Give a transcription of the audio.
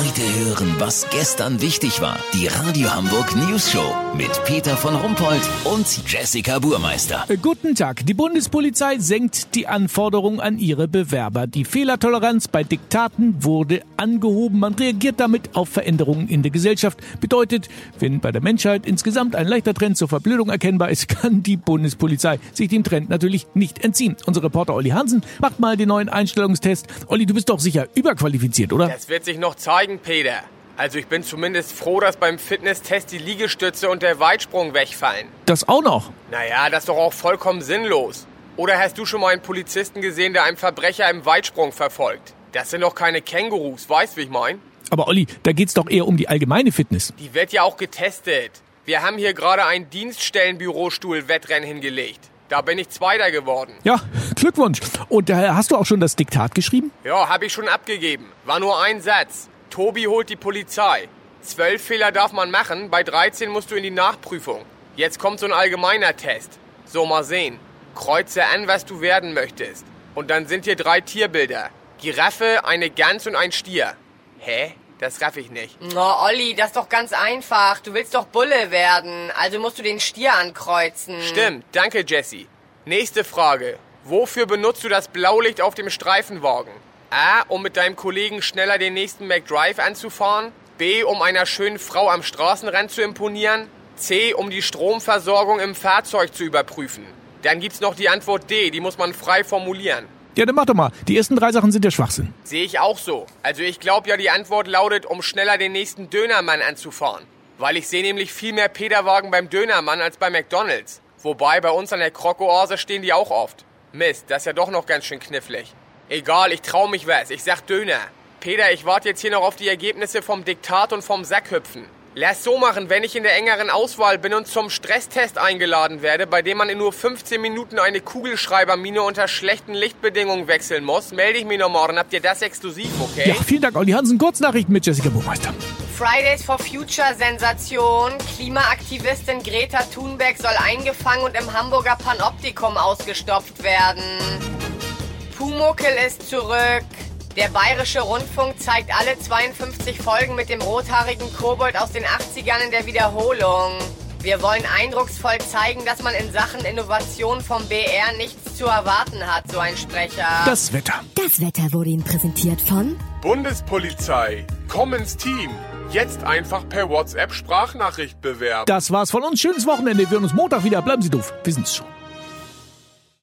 Heute hören, was gestern wichtig war. Die Radio Hamburg News Show mit Peter von Rumpold und Jessica Burmeister. Äh, Guten Tag. Die Bundespolizei senkt die Anforderungen an ihre Bewerber. Die Fehlertoleranz bei Diktaten wurde angehoben. Man reagiert damit auf Veränderungen in der Gesellschaft. Bedeutet, wenn bei der Menschheit insgesamt ein leichter Trend zur Verblödung erkennbar ist, kann die Bundespolizei sich dem Trend natürlich nicht entziehen. Unser Reporter Olli Hansen macht mal den neuen Einstellungstest. Olli, du bist doch sicher überqualifiziert, oder? Das wird sich noch zeigen, Peter. Also ich bin zumindest froh, dass beim Fitnesstest die Liegestütze und der Weitsprung wegfallen. Das auch noch. Naja, das ist doch auch vollkommen sinnlos. Oder hast du schon mal einen Polizisten gesehen, der einen Verbrecher im Weitsprung verfolgt? Das sind doch keine Kängurus, weißt wie ich mein? Aber Olli, da geht's doch eher um die allgemeine Fitness. Die wird ja auch getestet. Wir haben hier gerade ein Dienststellenbürostuhl-Wettrennen hingelegt. Da bin ich Zweiter geworden. Ja, Glückwunsch. Und äh, hast du auch schon das Diktat geschrieben? Ja, habe ich schon abgegeben. War nur ein Satz. Tobi holt die Polizei. Zwölf Fehler darf man machen, bei 13 musst du in die Nachprüfung. Jetzt kommt so ein allgemeiner Test. So, mal sehen. Kreuze an, was du werden möchtest. Und dann sind hier drei Tierbilder. Giraffe, eine Gans und ein Stier. Hä? Das raff ich nicht. Oh, Olli, das ist doch ganz einfach. Du willst doch Bulle werden, also musst du den Stier ankreuzen. Stimmt, danke Jesse. Nächste Frage. Wofür benutzt du das Blaulicht auf dem Streifenwagen? A, um mit deinem Kollegen schneller den nächsten McDrive anzufahren. B, um einer schönen Frau am Straßenrand zu imponieren. C, um die Stromversorgung im Fahrzeug zu überprüfen. Dann gibt's noch die Antwort D, die muss man frei formulieren. Ja, dann mach doch mal. Die ersten drei Sachen sind ja Schwachsinn. Sehe ich auch so. Also ich glaube ja, die Antwort lautet, um schneller den nächsten Dönermann anzufahren. Weil ich sehe nämlich viel mehr Peterwagen beim Dönermann als bei McDonalds. Wobei bei uns an der Krokoase stehen die auch oft. Mist, das ist ja doch noch ganz schön knifflig. Egal, ich trau mich was. Ich sag Döner. Peter, ich warte jetzt hier noch auf die Ergebnisse vom Diktat und vom Sackhüpfen. Lass so machen, wenn ich in der engeren Auswahl bin und zum Stresstest eingeladen werde, bei dem man in nur 15 Minuten eine Kugelschreibermine unter schlechten Lichtbedingungen wechseln muss, melde ich mich noch morgen. Habt ihr das exklusiv, okay? Ja, vielen Dank, Olli Hansen. Kurznachrichten mit Jessica Buchmeister. Fridays for Future Sensation. Klimaaktivistin Greta Thunberg soll eingefangen und im Hamburger Panoptikum ausgestopft werden. Pumuckel ist zurück. Der Bayerische Rundfunk zeigt alle 52 Folgen mit dem rothaarigen Kobold aus den 80ern in der Wiederholung. Wir wollen eindrucksvoll zeigen, dass man in Sachen Innovation vom BR nichts zu erwarten hat, so ein Sprecher. Das Wetter. Das Wetter wurde Ihnen präsentiert von Bundespolizei, komm ins Team. Jetzt einfach per WhatsApp Sprachnachricht bewerben. Das war's von uns. Schönes Wochenende. Wir hören uns Montag wieder. Bleiben Sie doof. Wir sind's schon.